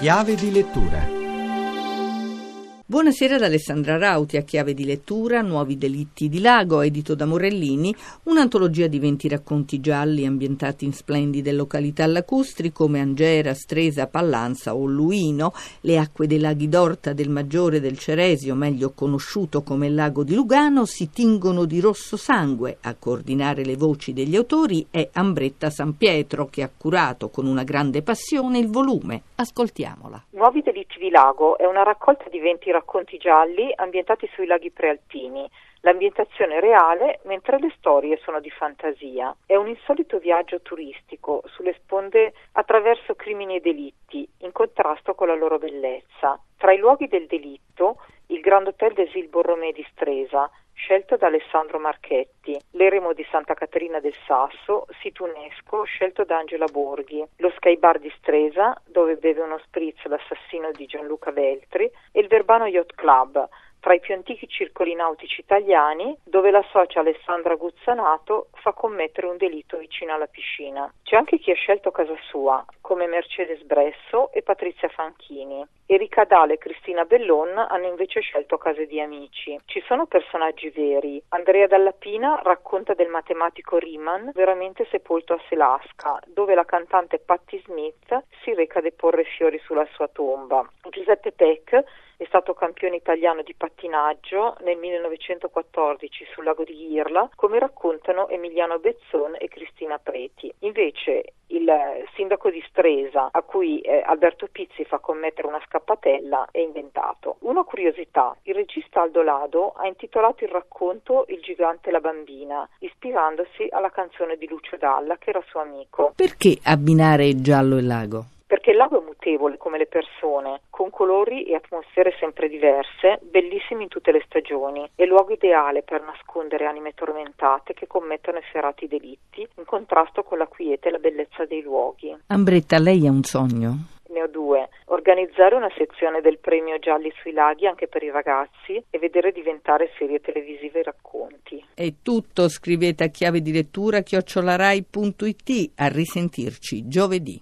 Chiave di lettura Buonasera ad Alessandra Rauti, a chiave di lettura Nuovi delitti di Lago, edito da Morellini, un'antologia di 20 racconti gialli ambientati in splendide località lacustri come Angera, Stresa, Pallanza o Luino, le acque dei laghi d'Orta, del Maggiore del Ceresio, meglio conosciuto come lago di Lugano, si tingono di rosso sangue. A coordinare le voci degli autori è Ambretta San Pietro, che ha curato con una grande passione il volume. Ascoltiamola. Nuovi delitti di Lago è una raccolta di 20 racconti gialli ambientati sui laghi prealpini. L'ambientazione è reale, mentre le storie sono di fantasia. È un insolito viaggio turistico sulle sponde attraverso crimini e delitti, in contrasto con la loro bellezza. Tra i luoghi del delitto, il Grand Hotel des Îles di Stresa, scelto da Alessandro Marchetti, l'eremo di Santa Caterina del Sasso, sito UNESCO scelto da Angela Borghi, lo Sky Bar di Stresa, dove beve uno spritz l'assassino di Gianluca Veltri, e il Verbano Yacht Club, tra i più antichi circoli nautici italiani, dove la socia Alessandra Guzzanato fa commettere un delitto vicino alla piscina. C'è anche chi ha scelto casa sua, come Mercedes Bresso e Patrizia Fanchini. Erika Dale e Cristina Bellon hanno invece scelto case di amici. Ci sono personaggi veri. Andrea Dallapina racconta del matematico Riemann veramente sepolto a Selasca, dove la cantante Patti Smith si reca a deporre fiori sulla sua tomba. Giuseppe Peck è stato campione italiano di pattinaggio nel 1914 sul lago di Irla, come raccontano Emiliano Bezzon e Cristina Preti. Invece il sindaco di Stresa, a cui eh, Alberto Pizzi fa commettere una scappatella, è inventato. Una curiosità, il regista Aldo Lado ha intitolato il racconto Il gigante e la bambina, ispirandosi alla canzone di Lucio Dalla, che era suo amico. Perché abbinare giallo e lago? Perché il lago è mutevole come le persone, con colori e atmosfere sempre diverse, bellissimi in tutte le stagioni, è luogo ideale per nascondere anime tormentate che commettono efferati delitti, in contrasto con la quiete e la bellezza dei luoghi. Ambretta, lei ha un sogno? Ne ho due. Organizzare una sezione del premio Gialli sui laghi anche per i ragazzi e vedere diventare serie televisive i racconti. È tutto, scrivete a chiave di lettura chiocciolarai.it. A risentirci giovedì.